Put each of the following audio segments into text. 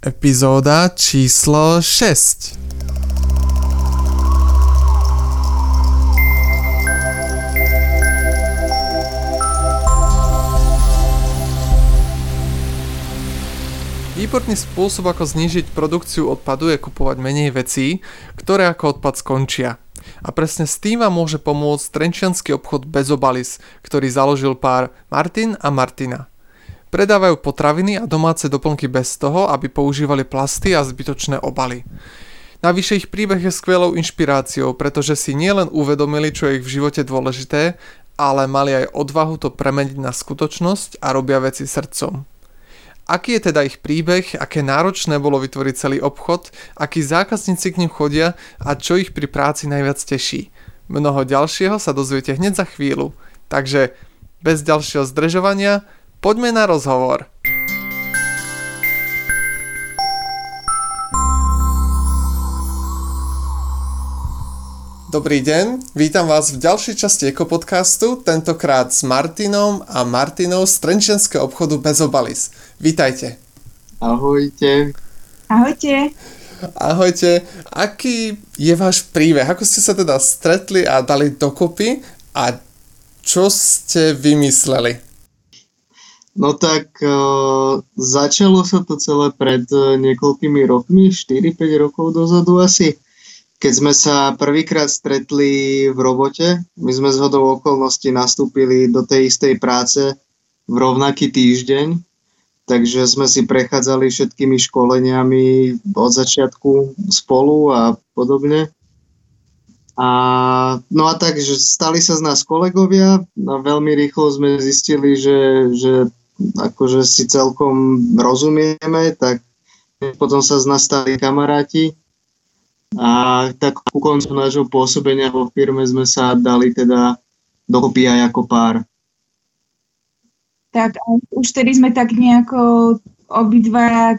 Epizóda číslo 6. Výborný spôsob, ako znížiť produkciu odpadu je kupovať menej vecí, ktoré ako odpad skončia. A presne s tým vám môže pomôcť trenčianský obchod Bezobalis, ktorý založil pár Martin a Martina. Predávajú potraviny a domáce doplnky bez toho, aby používali plasty a zbytočné obaly. Navyše ich príbeh je skvelou inšpiráciou, pretože si nielen uvedomili, čo je ich v živote dôležité, ale mali aj odvahu to premeniť na skutočnosť a robia veci srdcom. Aký je teda ich príbeh, aké náročné bolo vytvoriť celý obchod, akí zákazníci k ním chodia a čo ich pri práci najviac teší. Mnoho ďalšieho sa dozviete hneď za chvíľu. Takže bez ďalšieho zdržovania Poďme na rozhovor. Dobrý deň, vítam vás v ďalšej časti Ekopodcastu, tentokrát s Martinom a Martinou z Trenčianského obchodu Bezobalis. Vítajte. Ahojte. Ahojte. Ahojte. Aký je váš príbeh? Ako ste sa teda stretli a dali dokopy a čo ste vymysleli? No tak uh, začalo sa to celé pred uh, niekoľkými rokmi, 4-5 rokov dozadu asi, keď sme sa prvýkrát stretli v robote. My sme z hodou okolností nastúpili do tej istej práce v rovnaký týždeň, takže sme si prechádzali všetkými školeniami od začiatku spolu a podobne. A, no a tak, že stali sa z nás kolegovia a veľmi rýchlo sme zistili, že, že akože si celkom rozumieme, tak potom sa z nás stali kamaráti a tak ku koncu nášho pôsobenia vo firme sme sa dali teda dokopy aj ako pár. Tak už tedy sme tak nejako obidva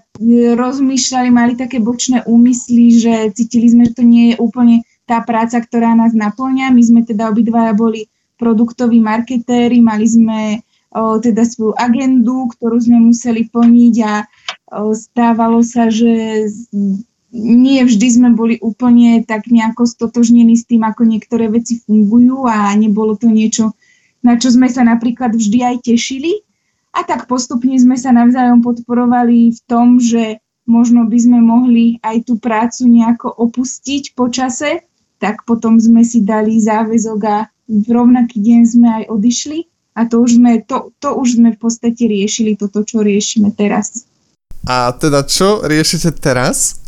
rozmýšľali, mali také bočné úmysly, že cítili sme, že to nie je úplne tá práca, ktorá nás naplňa. My sme teda obidva boli produktoví marketéri, mali sme teda svoju agendu, ktorú sme museli plniť a stávalo sa, že nie vždy sme boli úplne tak nejako stotožnení s tým, ako niektoré veci fungujú a nebolo to niečo, na čo sme sa napríklad vždy aj tešili. A tak postupne sme sa navzájom podporovali v tom, že možno by sme mohli aj tú prácu nejako opustiť po čase, tak potom sme si dali záväzok a v rovnaký deň sme aj odišli. A to už sme, to, to už sme v podstate riešili, toto, čo riešime teraz. A teda čo riešite teraz?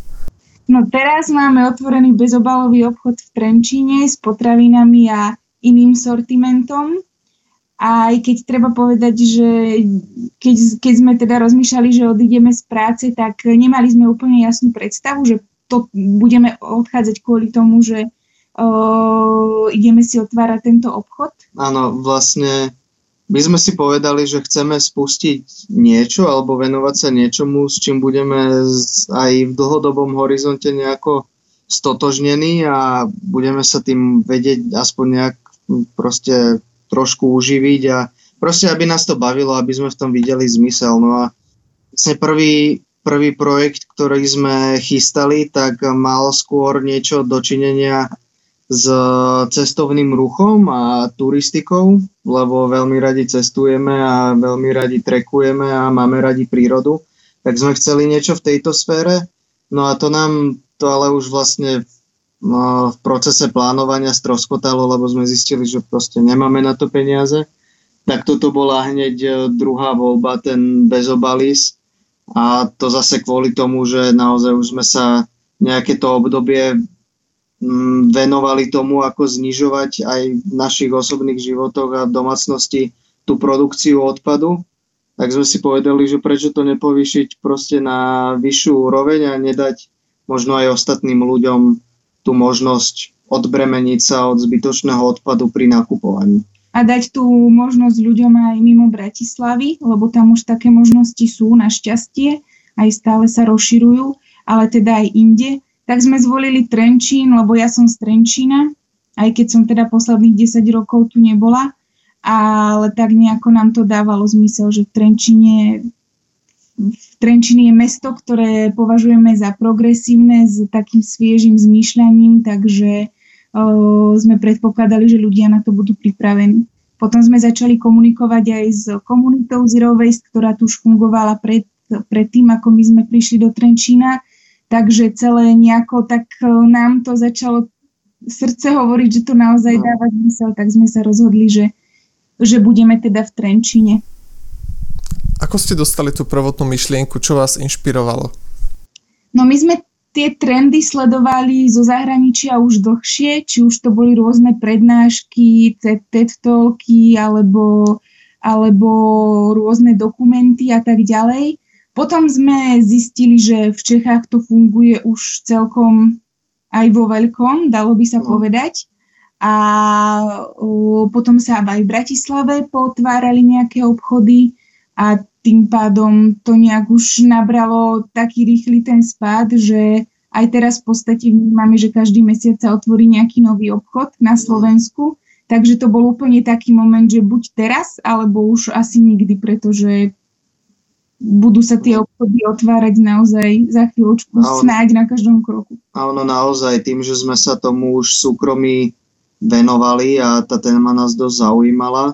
No teraz máme otvorený bezobalový obchod v Trenčíne s potravinami a iným sortimentom. A aj keď treba povedať, že keď, keď sme teda rozmýšľali, že odídeme z práce, tak nemali sme úplne jasnú predstavu, že to budeme odchádzať kvôli tomu, že o, ideme si otvárať tento obchod. Áno, vlastne my sme si povedali, že chceme spustiť niečo alebo venovať sa niečomu, s čím budeme aj v dlhodobom horizonte nejako stotožnení a budeme sa tým vedieť aspoň nejak proste trošku uživiť a proste, aby nás to bavilo, aby sme v tom videli zmysel. No a vlastne prvý, prvý projekt, ktorý sme chystali, tak mal skôr niečo dočinenia s cestovným ruchom a turistikou, lebo veľmi radi cestujeme a veľmi radi trekujeme a máme radi prírodu, tak sme chceli niečo v tejto sfére. No a to nám to ale už vlastne no, v procese plánovania stroskotalo, lebo sme zistili, že proste nemáme na to peniaze. Tak toto bola hneď e, druhá voľba, ten bezobalis. A to zase kvôli tomu, že naozaj už sme sa nejaké to obdobie venovali tomu, ako znižovať aj v našich osobných životoch a domácnosti tú produkciu odpadu, tak sme si povedali, že prečo to nepovýšiť proste na vyššiu úroveň a nedať možno aj ostatným ľuďom tú možnosť odbremeniť sa od zbytočného odpadu pri nakupovaní. A dať tú možnosť ľuďom aj mimo Bratislavy, lebo tam už také možnosti sú našťastie, aj stále sa rozširujú, ale teda aj inde tak sme zvolili Trenčín, lebo ja som z Trenčína, aj keď som teda posledných 10 rokov tu nebola, ale tak nejako nám to dávalo zmysel, že v Trenčíne v Trenčín je mesto, ktoré považujeme za progresívne s takým sviežým zmýšľaním, takže uh, sme predpokladali, že ľudia na to budú pripravení. Potom sme začali komunikovať aj s komunitou Zero Waste, ktorá tu už fungovala pred, pred tým, ako my sme prišli do Trenčína. Takže celé nejako tak nám to začalo srdce hovoriť, že to naozaj no. dáva zmysel, tak sme sa rozhodli, že, že budeme teda v Trenčíne. Ako ste dostali tú prvotnú myšlienku? Čo vás inšpirovalo? No my sme tie trendy sledovali zo zahraničia už dlhšie, či už to boli rôzne prednášky, TED Talky alebo, alebo rôzne dokumenty a tak ďalej. Potom sme zistili, že v Čechách to funguje už celkom aj vo veľkom, dalo by sa no. povedať. A potom sa aj v Bratislave potvárali nejaké obchody a tým pádom to nejak už nabralo taký rýchly ten spád, že aj teraz v podstate vnímame, že každý mesiac sa otvorí nejaký nový obchod na Slovensku. Takže to bol úplne taký moment, že buď teraz, alebo už asi nikdy, pretože budú sa tie obchody otvárať naozaj za chvíľočku, on, snáď na každom kroku. A ono naozaj tým, že sme sa tomu už súkromí venovali a tá téma nás dosť zaujímala,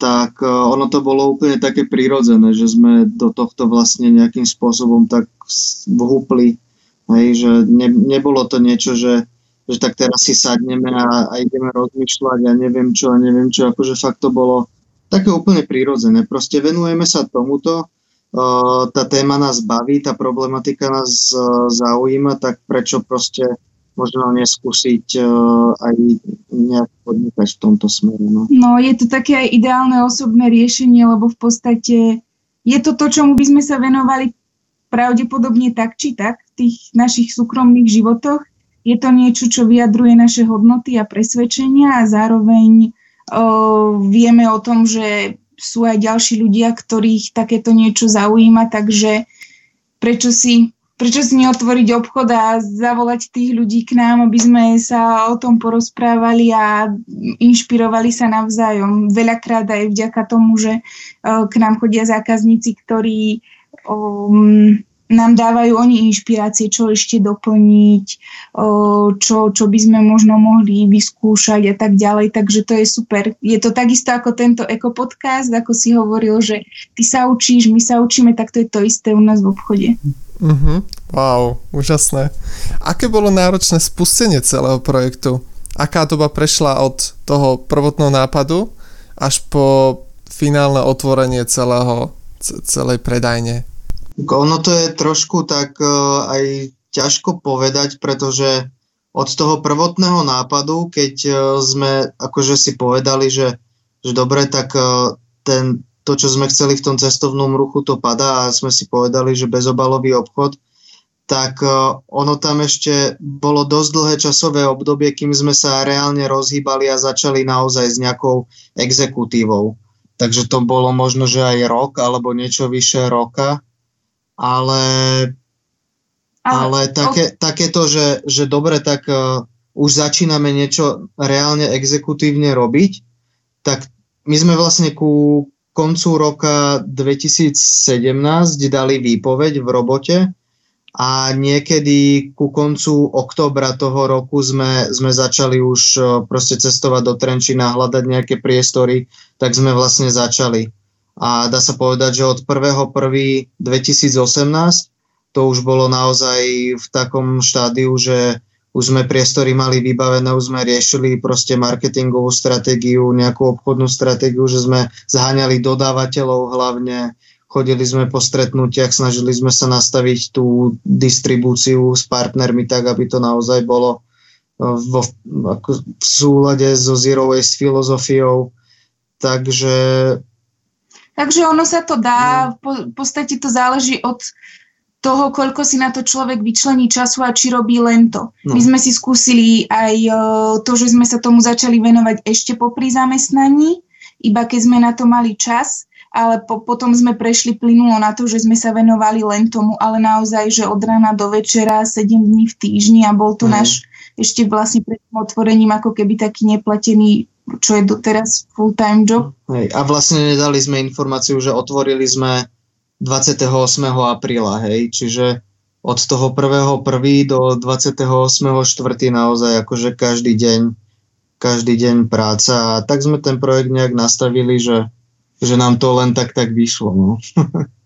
tak e, ono to bolo úplne také prirodzené, že sme do tohto vlastne nejakým spôsobom tak vhúpli, hej, že ne, nebolo to niečo, že, že tak teraz si sadneme a, a ideme rozmýšľať a neviem čo a neviem čo, akože fakt to bolo také úplne prirodzené. Proste venujeme sa tomuto, tá téma nás baví, tá problematika nás zaujíma, tak prečo proste možno neskúsiť aj nejak podnikať v tomto smere. No. no je to také aj ideálne osobné riešenie, lebo v podstate je to to, čomu by sme sa venovali pravdepodobne tak či tak v tých našich súkromných životoch. Je to niečo, čo vyjadruje naše hodnoty a presvedčenia a zároveň uh, vieme o tom, že sú aj ďalší ľudia, ktorých takéto niečo zaujíma, takže prečo si, prečo si neotvoriť obchod a zavolať tých ľudí k nám, aby sme sa o tom porozprávali a inšpirovali sa navzájom. Veľakrát aj vďaka tomu, že eh, k nám chodia zákazníci, ktorí um, nám dávajú oni inšpirácie, čo ešte doplniť, čo, čo by sme možno mohli vyskúšať a tak ďalej, takže to je super. Je to takisto ako tento ekopodcast, ako si hovoril, že ty sa učíš, my sa učíme, tak to je to isté u nás v obchode. Mm-hmm. Wow, úžasné. Aké bolo náročné spustenie celého projektu? Aká doba prešla od toho prvotného nápadu až po finálne otvorenie celého, celej predajne? Ono to je trošku tak uh, aj ťažko povedať, pretože od toho prvotného nápadu, keď uh, sme akože si povedali, že, že dobre, tak uh, ten, to, čo sme chceli v tom cestovnom ruchu, to padá a sme si povedali, že bezobalový obchod, tak ono tam ešte bolo dosť dlhé časové obdobie, kým sme sa reálne rozhýbali a začali naozaj s nejakou exekutívou. Takže to bolo možno, že aj rok alebo niečo vyše roka ale, ale, také, takéto, že, že dobre, tak uh, už začíname niečo reálne exekutívne robiť, tak my sme vlastne ku koncu roka 2017 dali výpoveď v robote a niekedy ku koncu oktobra toho roku sme, sme začali už e, proste cestovať do Trenčína, hľadať nejaké priestory, tak sme vlastne začali a dá sa povedať, že od 1.1.2018 to už bolo naozaj v takom štádiu, že už sme priestory mali vybavené, už sme riešili proste marketingovú stratégiu, nejakú obchodnú stratégiu, že sme zháňali dodávateľov hlavne, chodili sme po stretnutiach, snažili sme sa nastaviť tú distribúciu s partnermi tak, aby to naozaj bolo eh, vo, ako v súlade so Zero Waste filozofiou. Takže Takže ono sa to dá, no. v podstate to záleží od toho, koľko si na to človek vyčlení času a či robí len to. No. My sme si skúsili aj e, to, že sme sa tomu začali venovať ešte popri zamestnaní, iba keď sme na to mali čas, ale po, potom sme prešli plynulo na to, že sme sa venovali len tomu, ale naozaj, že od rána do večera, 7 dní v týždni a bol to mm. náš ešte vlastne pred otvorením ako keby taký neplatený čo je doteraz full-time job. Hej, a vlastne nedali sme informáciu, že otvorili sme 28. apríla, hej, čiže od toho 1.1. do 28.4. naozaj akože každý deň, každý deň práca a tak sme ten projekt nejak nastavili, že, že nám to len tak tak vyšlo, no.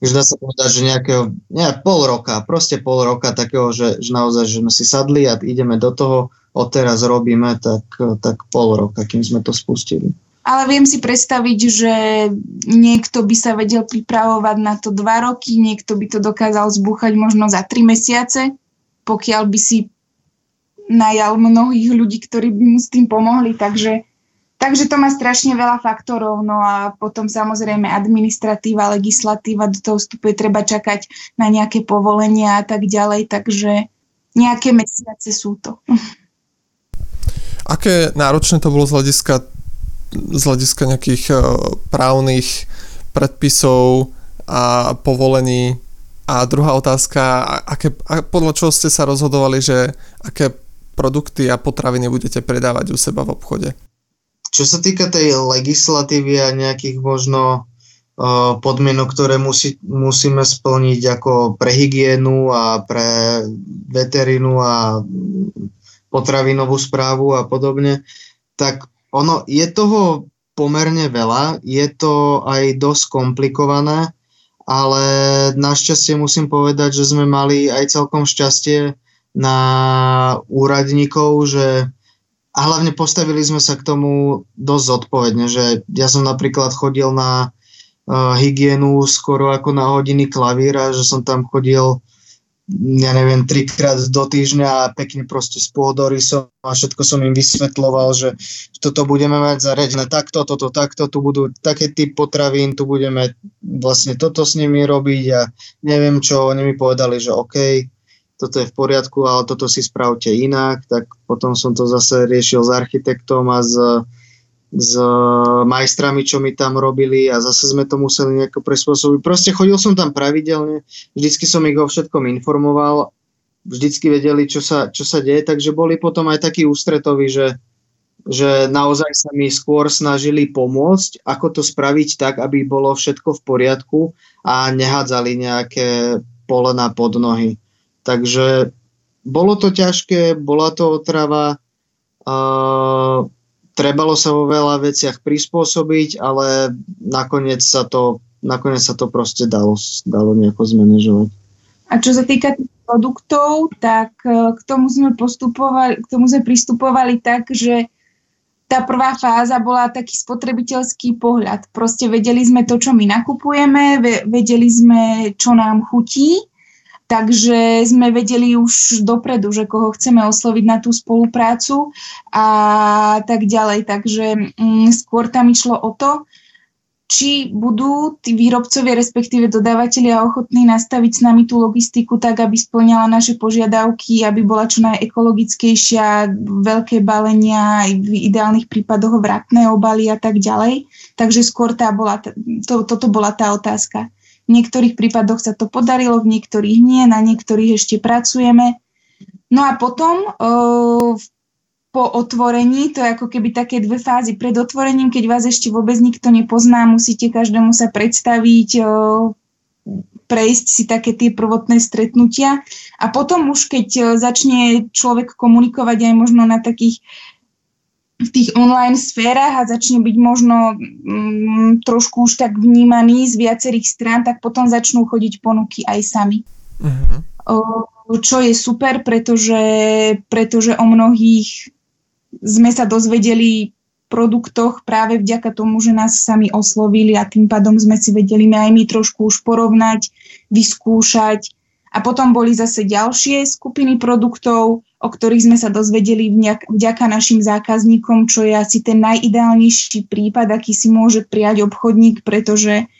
Takže dá sa povedať, že nejakého, nie, pol roka, proste pol roka takého, že, že naozaj, že sme si sadli a ideme do toho, odteraz robíme, tak, tak pol roka, kým sme to spustili ale viem si predstaviť, že niekto by sa vedel pripravovať na to dva roky, niekto by to dokázal zbúchať možno za tri mesiace, pokiaľ by si najal mnohých ľudí, ktorí by mu s tým pomohli, takže, takže to má strašne veľa faktorov, no a potom samozrejme administratíva, legislatíva, do toho vstupuje treba čakať na nejaké povolenia a tak ďalej, takže nejaké mesiace sú to. Aké náročné to bolo z hľadiska z hľadiska nejakých uh, právnych predpisov a povolení. A druhá otázka, aké, podľa čoho ste sa rozhodovali, že aké produkty a potraviny budete predávať u seba v obchode? Čo sa týka tej legislatívy a nejakých možno uh, podmienok, ktoré musí, musíme splniť ako pre hygienu a pre veterinu a potravinovú správu a podobne, tak ono je toho pomerne veľa, je to aj dosť komplikované, ale našťastie musím povedať, že sme mali aj celkom šťastie na úradníkov, že a hlavne postavili sme sa k tomu dosť zodpovedne, že ja som napríklad chodil na uh, hygienu skoro ako na hodiny klavíra, že som tam chodil ja neviem, trikrát do týždňa a pekne proste s pôdorysom a všetko som im vysvetloval, že toto budeme mať zaredené takto, toto, takto, tu budú také typ potravín, tu budeme vlastne toto s nimi robiť a neviem čo, oni mi povedali, že OK, toto je v poriadku, ale toto si spravte inak, tak potom som to zase riešil s architektom a s s majstrami, čo mi tam robili a zase sme to museli nejako prispôsobiť. Proste chodil som tam pravidelne, vždycky som ich o všetkom informoval, vždycky vedeli, čo sa, čo sa deje, takže boli potom aj takí ústretoví, že, že naozaj sa mi skôr snažili pomôcť, ako to spraviť tak, aby bolo všetko v poriadku a nehádzali nejaké polena pod nohy. Takže bolo to ťažké, bola to otrava, uh, trebalo sa vo veľa veciach prispôsobiť, ale nakoniec sa to, nakoniec sa to proste dalo, dalo nejako zmanéžovať. A čo sa týka produktov, tak e, k tomu sme postupovali, k tomu sme pristupovali tak, že tá prvá fáza bola taký spotrebiteľský pohľad. Proste vedeli sme to, čo my nakupujeme, vedeli sme, čo nám chutí Takže sme vedeli už dopredu, že koho chceme osloviť na tú spoluprácu a tak ďalej. Takže mm, skôr tam išlo o to, či budú tí výrobcovia, respektíve dodávateľia ochotní nastaviť s nami tú logistiku tak, aby splňala naše požiadavky, aby bola čo najekologickejšia, veľké balenia, v ideálnych prípadoch vratné obaly a tak ďalej. Takže skôr tá bola, to, toto bola tá otázka. V niektorých prípadoch sa to podarilo, v niektorých nie, na niektorých ešte pracujeme. No a potom po otvorení, to je ako keby také dve fázy. Pred otvorením, keď vás ešte vôbec nikto nepozná, musíte každému sa predstaviť, prejsť si také tie prvotné stretnutia a potom už keď začne človek komunikovať aj možno na takých v tých online sférach a začne byť možno mm, trošku už tak vnímaný z viacerých strán, tak potom začnú chodiť ponuky aj sami. Uh-huh. Čo je super, pretože, pretože o mnohých sme sa dozvedeli produktoch práve vďaka tomu, že nás sami oslovili a tým pádom sme si vedeli aj my trošku už porovnať, vyskúšať. A potom boli zase ďalšie skupiny produktov, o ktorých sme sa dozvedeli vďaka našim zákazníkom, čo je asi ten najideálnejší prípad, aký si môže prijať obchodník, pretože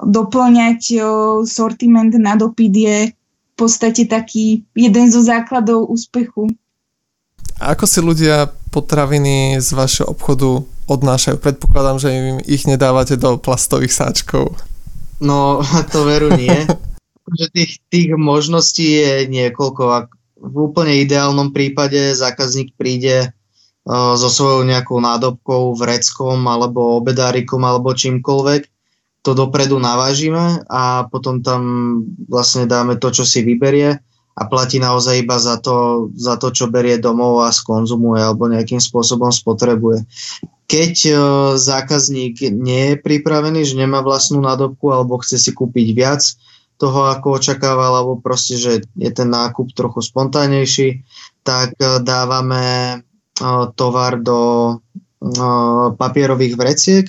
doplňať sortiment na dopyt je v podstate taký jeden zo základov úspechu. A ako si ľudia potraviny z vašeho obchodu odnášajú? Predpokladám, že im ich nedávate do plastových sáčkov. No, to veru nie. že tých, tých možností je niekoľko v úplne ideálnom prípade zákazník príde so svojou nejakou nádobkou, vreckom alebo obedárikom alebo čímkoľvek. To to dopredu navážime a potom tam vlastne dáme to, čo si vyberie a platí naozaj iba za to, za to, čo berie domov a skonzumuje alebo nejakým spôsobom spotrebuje. Keď e, zákazník nie je pripravený, že nemá vlastnú nádobku alebo chce si kúpiť viac toho, ako očakával, alebo proste, že je ten nákup trochu spontánnejší, tak e, dávame e, tovar do papierových vreciek,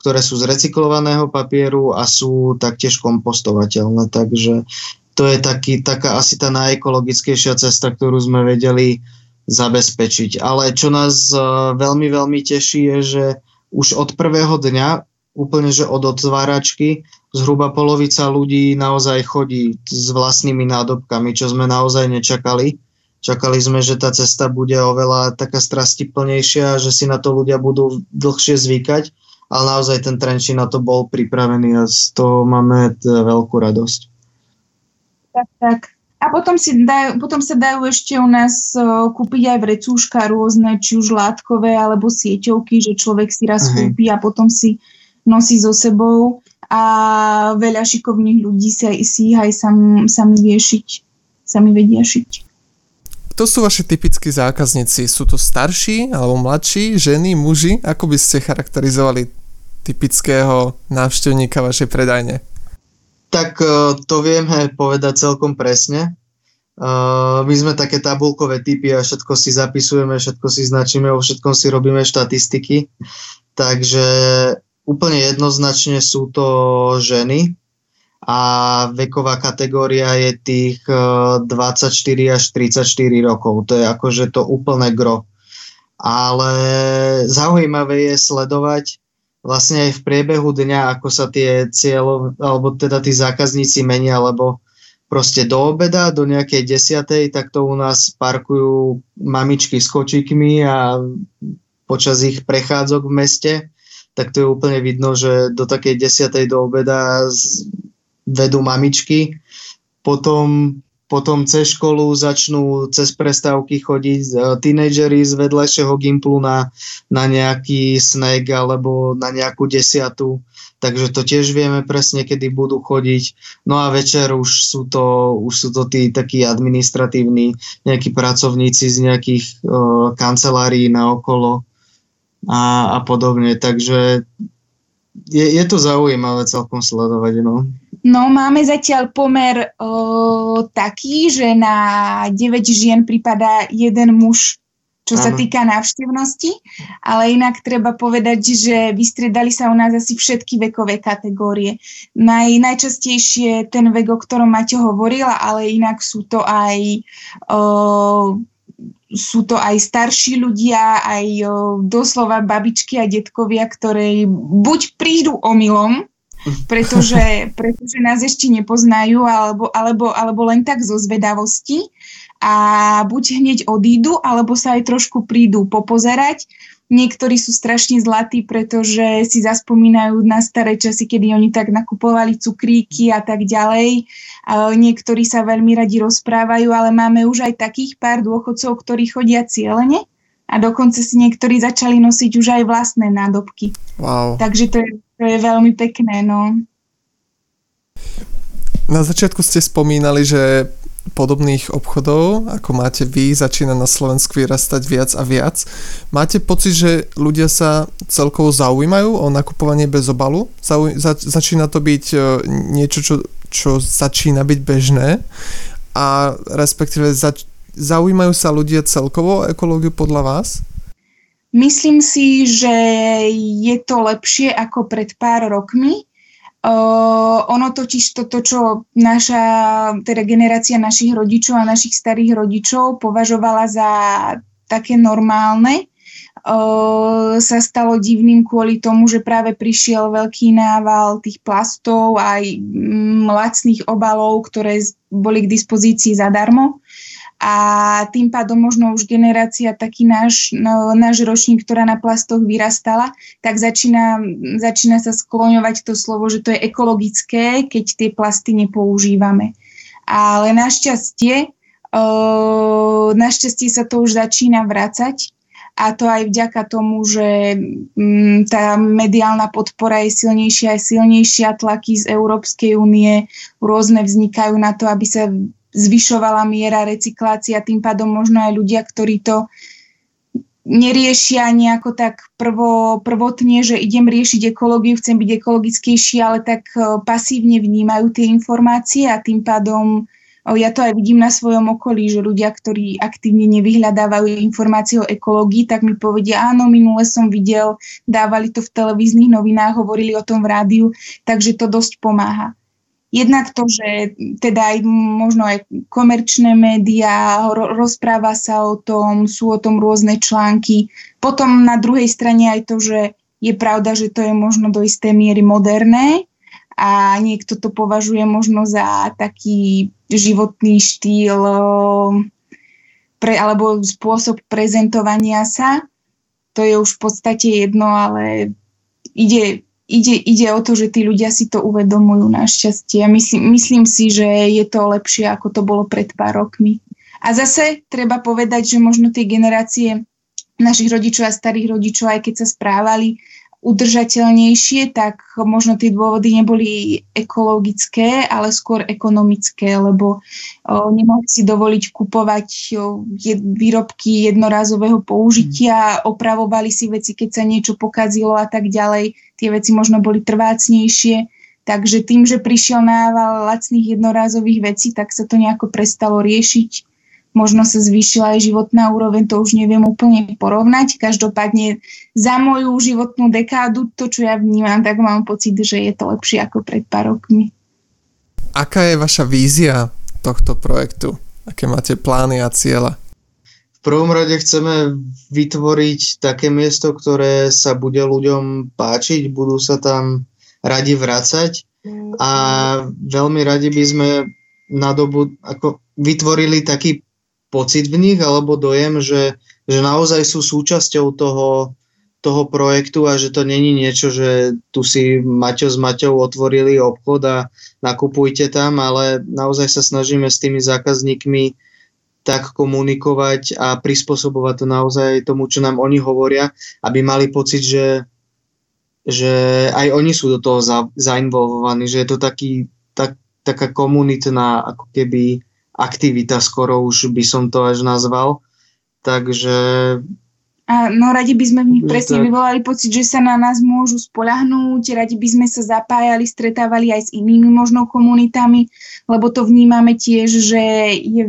ktoré sú z recyklovaného papieru a sú taktiež kompostovateľné. Takže to je taký, taká asi tá najekologickejšia cesta, ktorú sme vedeli zabezpečiť. Ale čo nás veľmi, veľmi teší je, že už od prvého dňa, úplne že od otváračky, zhruba polovica ľudí naozaj chodí s vlastnými nádobkami, čo sme naozaj nečakali. Čakali sme, že tá cesta bude oveľa taká strastiplnejšia, že si na to ľudia budú dlhšie zvykať, ale naozaj ten Trenčín na to bol pripravený a z toho máme veľkú radosť. Tak, tak. A potom, si dajú, potom sa dajú ešte u nás kúpiť aj vrecúška rôzne, či už látkové alebo sieťovky, že človek si raz uh-huh. kúpi a potom si nosí so sebou a veľa šikovných ľudí sa, si ich aj sam, sami vie šiť, sami vedia šiť. Kto sú vaši typickí zákazníci? Sú to starší alebo mladší, ženy, muži? Ako by ste charakterizovali typického návštevníka vašej predajne? Tak e, to vieme povedať celkom presne. E, my sme také tabulkové typy a všetko si zapisujeme, všetko si značíme, o všetkom si robíme štatistiky. Takže úplne jednoznačne sú to ženy a veková kategória je tých 24 e, až 34 rokov. To je akože to úplné gro. Ale zaujímavé je sledovať, vlastne aj v priebehu dňa, ako sa tie cieľov, alebo teda tí zákazníci menia, lebo proste do obeda, do nejakej desiatej, tak to u nás parkujú mamičky s kočíkmi a počas ich prechádzok v meste, tak to je úplne vidno, že do takej desiatej do obeda vedú mamičky. Potom potom cez školu začnú cez prestávky chodiť uh, tínejdžeri z vedľajšieho gimplu na, na nejaký snack alebo na nejakú desiatu. Takže to tiež vieme presne, kedy budú chodiť. No a večer už sú to, už sú to tí takí administratívni nejakí pracovníci z nejakých uh, kancelárií na okolo a, a podobne. Takže je, je to zaujímavé celkom sledovať. No. No, máme zatiaľ pomer o, taký, že na 9 žien pripadá jeden muž, čo ano. sa týka návštevnosti, ale inak treba povedať, že vystriedali sa u nás asi všetky vekové kategórie. Naj, najčastejšie ten vek, o ktorom Maťo hovorila, ale inak sú to aj o, sú to aj starší ľudia, aj doslova babičky a detkovia, ktoré buď prídu omylom, pretože, pretože nás ešte nepoznajú alebo, alebo, alebo len tak zo zvedavosti a buď hneď odídu, alebo sa aj trošku prídu popozerať. Niektorí sú strašne zlatí, pretože si zaspomínajú na staré časy, kedy oni tak nakupovali cukríky a tak ďalej. Niektorí sa veľmi radi rozprávajú, ale máme už aj takých pár dôchodcov, ktorí chodia cieľene a dokonca si niektorí začali nosiť už aj vlastné nádobky. Wow. Takže to je to je veľmi pekné, no. Na začiatku ste spomínali, že podobných obchodov, ako máte vy, začína na Slovensku vyrastať viac a viac. Máte pocit, že ľudia sa celkovo zaujímajú o nakupovanie bez obalu? Zauj- za- začína to byť e, niečo, čo, čo začína byť bežné a respektíve zač- zaujímajú sa ľudia celkovo o ekológiu podľa vás? Myslím si, že je to lepšie ako pred pár rokmi. Uh, ono totiž toto, čo naša teda generácia našich rodičov a našich starých rodičov považovala za také normálne, uh, sa stalo divným kvôli tomu, že práve prišiel veľký nával tých plastov aj mm, lacných obalov, ktoré boli k dispozícii zadarmo a tým pádom možno už generácia, taký náš, no, náš ročník, ktorá na plastoch vyrastala, tak začína, začína sa skloňovať to slovo, že to je ekologické, keď tie plasty nepoužívame. Ale našťastie, uh, našťastie sa to už začína vracať a to aj vďaka tomu, že m, mm, tá mediálna podpora je silnejšia a silnejšia, tlaky z Európskej únie rôzne vznikajú na to, aby sa zvyšovala miera recyklácia, tým pádom možno aj ľudia, ktorí to neriešia nejako tak prvo, prvotne, že idem riešiť ekológiu, chcem byť ekologickejší, ale tak e, pasívne vnímajú tie informácie a tým pádom ja to aj vidím na svojom okolí, že ľudia, ktorí aktívne nevyhľadávajú informácie o ekológii, tak mi povedia, áno, minule som videl, dávali to v televíznych novinách, hovorili o tom v rádiu, takže to dosť pomáha. Jednak to, že teda aj možno aj komerčné médiá, rozpráva sa o tom, sú o tom rôzne články. Potom na druhej strane aj to, že je pravda, že to je možno do istej miery moderné a niekto to považuje možno za taký životný štýl pre, alebo spôsob prezentovania sa. To je už v podstate jedno, ale ide ide, ide o to, že tí ľudia si to uvedomujú našťastie. Myslím, myslím si, že je to lepšie, ako to bolo pred pár rokmi. A zase treba povedať, že možno tie generácie našich rodičov a starých rodičov, aj keď sa správali udržateľnejšie, tak možno tie dôvody neboli ekologické, ale skôr ekonomické, lebo nemohli si dovoliť kupovať výrobky jednorázového použitia, opravovali si veci, keď sa niečo pokazilo a tak ďalej. Tie veci možno boli trvácnejšie. Takže tým, že prišiel nával lacných jednorázových vecí, tak sa to nejako prestalo riešiť možno sa zvýšila aj životná úroveň, to už neviem úplne porovnať. Každopádne za moju životnú dekádu, to čo ja vnímam, tak mám pocit, že je to lepšie ako pred pár rokmi. Aká je vaša vízia tohto projektu? Aké máte plány a cieľa? V prvom rade chceme vytvoriť také miesto, ktoré sa bude ľuďom páčiť, budú sa tam radi vracať a veľmi radi by sme na dobu ako vytvorili taký pocit v nich alebo dojem, že, že naozaj sú súčasťou toho, toho projektu a že to není niečo, že tu si Maťo s Maťou otvorili obchod a nakupujte tam, ale naozaj sa snažíme s tými zákazníkmi tak komunikovať a prispôsobovať to naozaj tomu, čo nám oni hovoria, aby mali pocit, že, že aj oni sú do toho za, zainvolvovaní, že je to taký, tak, taká komunitná ako keby aktivita, skoro už by som to až nazval. Takže... A no radi by sme v nich presne tak. vyvolali pocit, že sa na nás môžu spolahnúť, radi by sme sa zapájali, stretávali aj s inými možno komunitami, lebo to vnímame tiež, že je,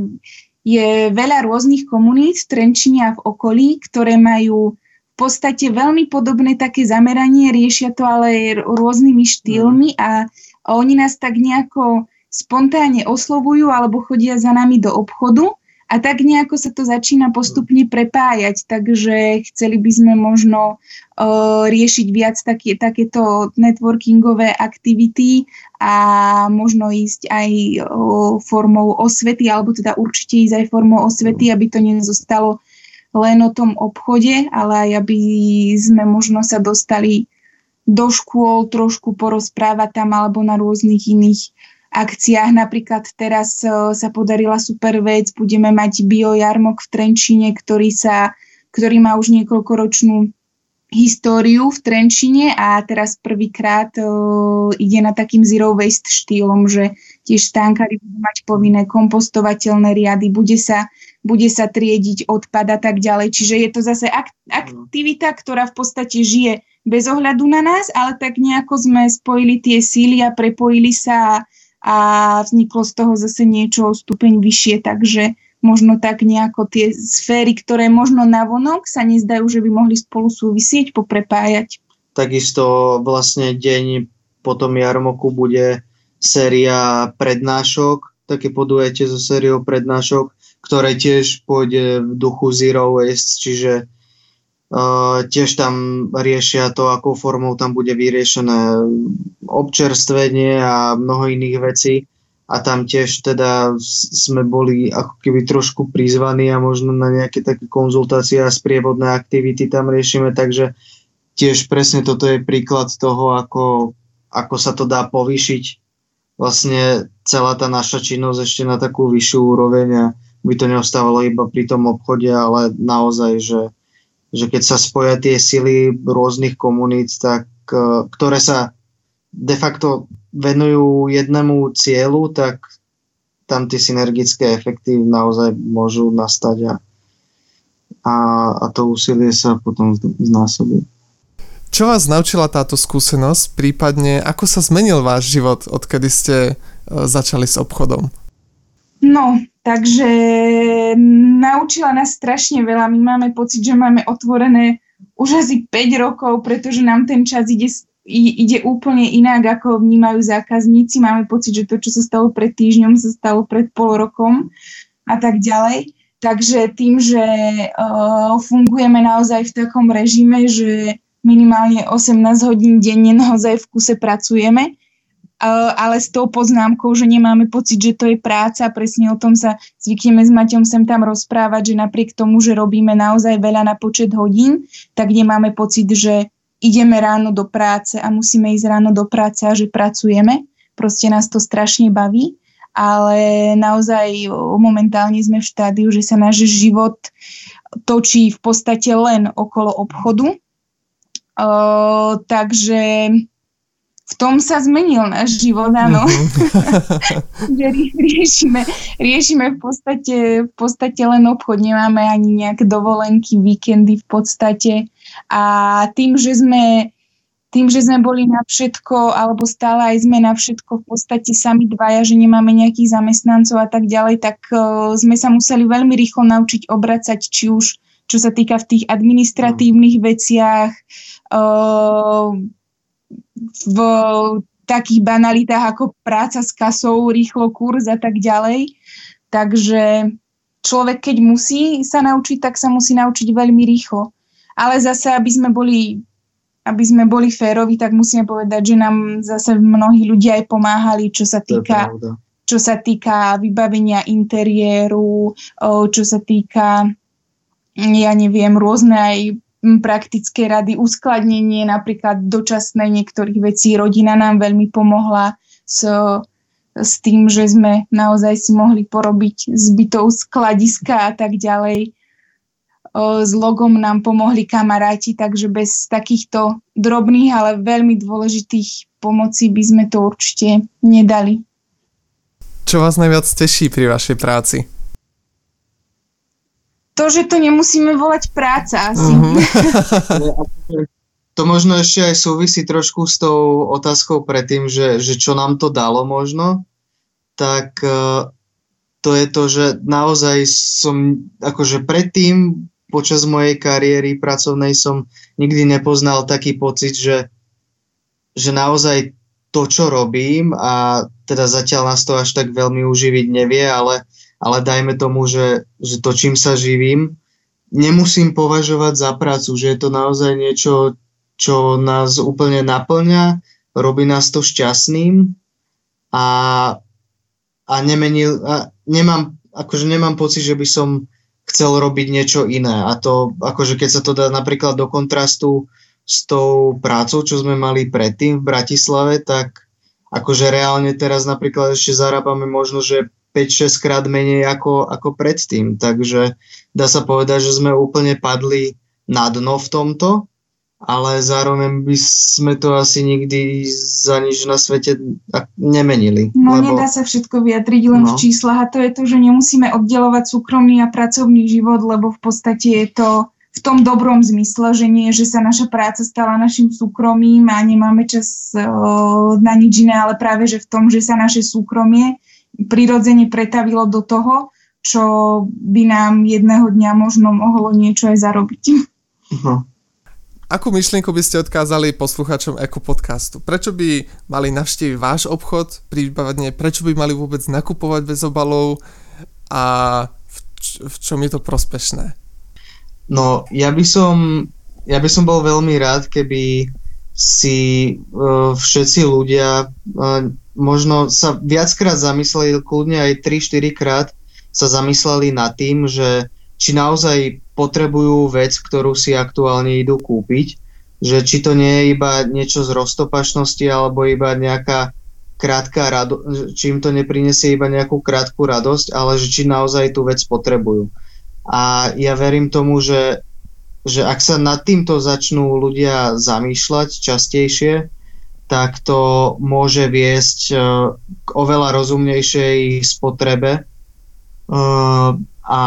je veľa rôznych komunít v Trenčine a v okolí, ktoré majú v podstate veľmi podobné také zameranie, riešia to ale rôznymi štýlmi mm. a oni nás tak nejako spontánne oslovujú alebo chodia za nami do obchodu a tak nejako sa to začína postupne prepájať, takže chceli by sme možno uh, riešiť viac také, takéto networkingové aktivity a možno ísť aj uh, formou osvety, alebo teda určite ísť aj formou osvety, aby to nezostalo len o tom obchode, ale aj aby sme možno sa dostali do škôl, trošku porozprávať tam alebo na rôznych iných akciách. Napríklad teraz e, sa podarila super vec, budeme mať biojarmok v Trenčine, ktorý, sa, ktorý má už niekoľkoročnú históriu v Trenčine a teraz prvýkrát uh, ide na takým zero waste štýlom, že tiež stánkári budú mať povinné kompostovateľné riady, bude sa, bude sa triediť odpad a tak ďalej. Čiže je to zase ak- aktivita, ktorá v podstate žije bez ohľadu na nás, ale tak nejako sme spojili tie síly a prepojili sa a vzniklo z toho zase niečo o stupeň vyššie, takže možno tak nejako tie sféry, ktoré možno navonok sa nezdajú, že by mohli spolu súvisieť, poprepájať. Takisto vlastne deň po tom jarmoku bude séria prednášok, také podujete so sériou prednášok, ktoré tiež pôjde v duchu Zero Waste, čiže Uh, tiež tam riešia to, akou formou tam bude vyriešené občerstvenie a mnoho iných vecí. A tam tiež teda sme boli ako keby trošku prizvaní a možno na nejaké také konzultácie a sprievodné aktivity tam riešime, takže tiež presne toto je príklad toho, ako, ako sa to dá povýšiť vlastne celá tá naša činnosť ešte na takú vyššiu úroveň a by to neostávalo iba pri tom obchode, ale naozaj, že že keď sa spoja tie sily rôznych komunít, tak, uh, ktoré sa de facto venujú jednému cieľu, tak tam tie synergické efekty naozaj môžu nastať a, a, a to úsilie sa potom znásobí. Čo vás naučila táto skúsenosť, prípadne ako sa zmenil váš život, odkedy ste e, začali s obchodom? No, takže naučila nás strašne veľa. My máme pocit, že máme otvorené už asi 5 rokov, pretože nám ten čas ide, ide úplne inak, ako vnímajú zákazníci. Máme pocit, že to, čo sa stalo pred týždňom, sa stalo pred pol rokom a tak ďalej. Takže tým, že uh, fungujeme naozaj v takom režime, že minimálne 18 hodín denne naozaj v kuse pracujeme, ale s tou poznámkou, že nemáme pocit, že to je práca, presne o tom sa zvykneme s Maťom sem tam rozprávať, že napriek tomu, že robíme naozaj veľa na počet hodín, tak nemáme pocit, že ideme ráno do práce a musíme ísť ráno do práce a že pracujeme. Proste nás to strašne baví, ale naozaj momentálne sme v štádiu, že sa náš život točí v podstate len okolo obchodu takže v tom sa zmenil náš život, áno. Mhm. že riešime, riešime v, podstate, v podstate len obchod, nemáme ani nejaké dovolenky, víkendy v podstate. A tým, že sme tým, že sme boli na všetko, alebo stále aj sme na všetko v podstate sami dvaja, že nemáme nejakých zamestnancov a tak ďalej, tak uh, sme sa museli veľmi rýchlo naučiť obracať, či už čo sa týka v tých administratívnych veciach, v takých banalitách ako práca s kasou, rýchlo kurz a tak ďalej. Takže človek, keď musí sa naučiť, tak sa musí naučiť veľmi rýchlo. Ale zase, aby sme boli aby sme boli férovi, tak musíme povedať, že nám zase mnohí ľudia aj pomáhali, čo sa týka, čo sa týka vybavenia interiéru, čo sa týka, ja neviem, rôzne aj praktické rady, uskladnenie napríklad dočasné niektorých vecí. Rodina nám veľmi pomohla s, s tým, že sme naozaj si mohli porobiť zbytov skladiska a tak ďalej. S logom nám pomohli kamaráti, takže bez takýchto drobných, ale veľmi dôležitých pomocí by sme to určite nedali. Čo vás najviac teší pri vašej práci? To, že to nemusíme volať práca asi. Mm-hmm. to možno ešte aj súvisí trošku s tou otázkou predtým, že, že čo nám to dalo možno, tak uh, to je to, že naozaj som, akože predtým počas mojej kariéry pracovnej som nikdy nepoznal taký pocit, že, že naozaj to, čo robím a teda zatiaľ nás to až tak veľmi uživiť nevie, ale ale dajme tomu, že, že to, čím sa živím, nemusím považovať za prácu, že je to naozaj niečo, čo nás úplne naplňa, robí nás to šťastným a, a, nemenil, a nemám, akože nemám pocit, že by som chcel robiť niečo iné. A to, akože keď sa to dá napríklad do kontrastu s tou prácou, čo sme mali predtým v Bratislave, tak akože reálne teraz napríklad ešte zarábame možno, že 5-6 krát menej ako, ako predtým. Takže dá sa povedať, že sme úplne padli na dno v tomto, ale zároveň by sme to asi nikdy za nič na svete nemenili. No lebo... nedá sa všetko vyjadriť len no. v číslach a to je to, že nemusíme oddelovať súkromný a pracovný život, lebo v podstate je to v tom dobrom zmysle, že nie, že sa naša práca stala našim súkromím a nemáme čas uh, na nič iné, ale práve, že v tom, že sa naše súkromie prirodzene pretavilo do toho, čo by nám jedného dňa možno mohlo niečo aj zarobiť. Uh-huh. Akú myšlienku by ste odkázali poslucháčom Eko podcastu? Prečo by mali navštíviť váš obchod, prípadne prečo by mali vôbec nakupovať bez obalov a v, č- v čom je to prospešné? No, ja by som, ja by som bol veľmi rád, keby si uh, všetci ľudia uh, možno sa viackrát zamysleli, kľudne aj 3-4 krát sa zamysleli nad tým, že či naozaj potrebujú vec, ktorú si aktuálne idú kúpiť, že či to nie je iba niečo z roztopašnosti alebo iba nejaká krátka radosť, či im to neprinesie iba nejakú krátku radosť, ale že či naozaj tú vec potrebujú. A ja verím tomu, že že ak sa nad týmto začnú ľudia zamýšľať častejšie, tak to môže viesť e, k oveľa rozumnejšej spotrebe e, a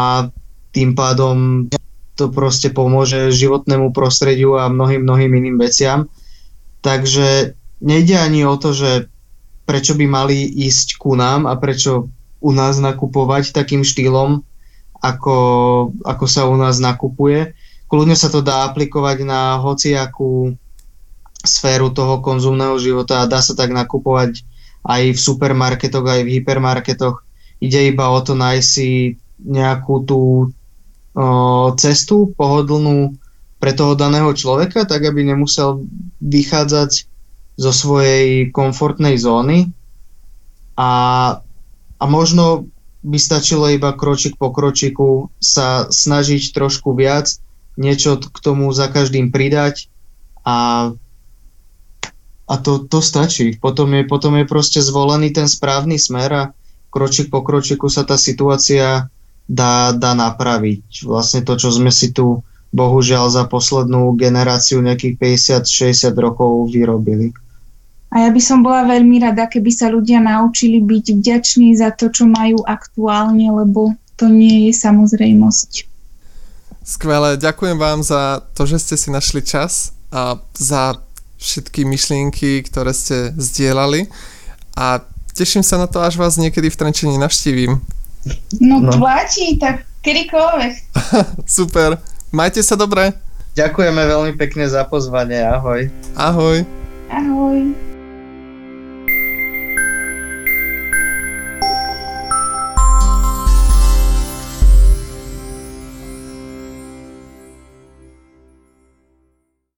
tým pádom to proste pomôže životnému prostrediu a mnohým, mnohým iným veciam. Takže nejde ani o to, že prečo by mali ísť ku nám a prečo u nás nakupovať takým štýlom, ako, ako sa u nás nakupuje. Kľudne sa to dá aplikovať na hociakú sféru toho konzumného života a dá sa tak nakupovať aj v supermarketoch, aj v hypermarketoch. Ide iba o to nájsť si nejakú tú o, cestu pohodlnú pre toho daného človeka, tak aby nemusel vychádzať zo svojej komfortnej zóny a, a možno by stačilo iba kročik po kročiku sa snažiť trošku viac, niečo k tomu za každým pridať a, a to, to stačí. Potom je, potom je proste zvolený ten správny smer a kročik po kročiku sa tá situácia dá, dá napraviť. Vlastne to, čo sme si tu bohužiaľ za poslednú generáciu nejakých 50-60 rokov vyrobili. A ja by som bola veľmi rada, keby sa ľudia naučili byť vďační za to, čo majú aktuálne, lebo to nie je samozrejmosť. Skvelé, ďakujem vám za to, že ste si našli čas a za všetky myšlienky, ktoré ste zdieľali a teším sa na to, až vás niekedy v Trenčine navštívim. No, no. platí, tak kedykoľvek. Super, majte sa dobre. Ďakujeme veľmi pekne za pozvanie, ahoj. Ahoj. Ahoj.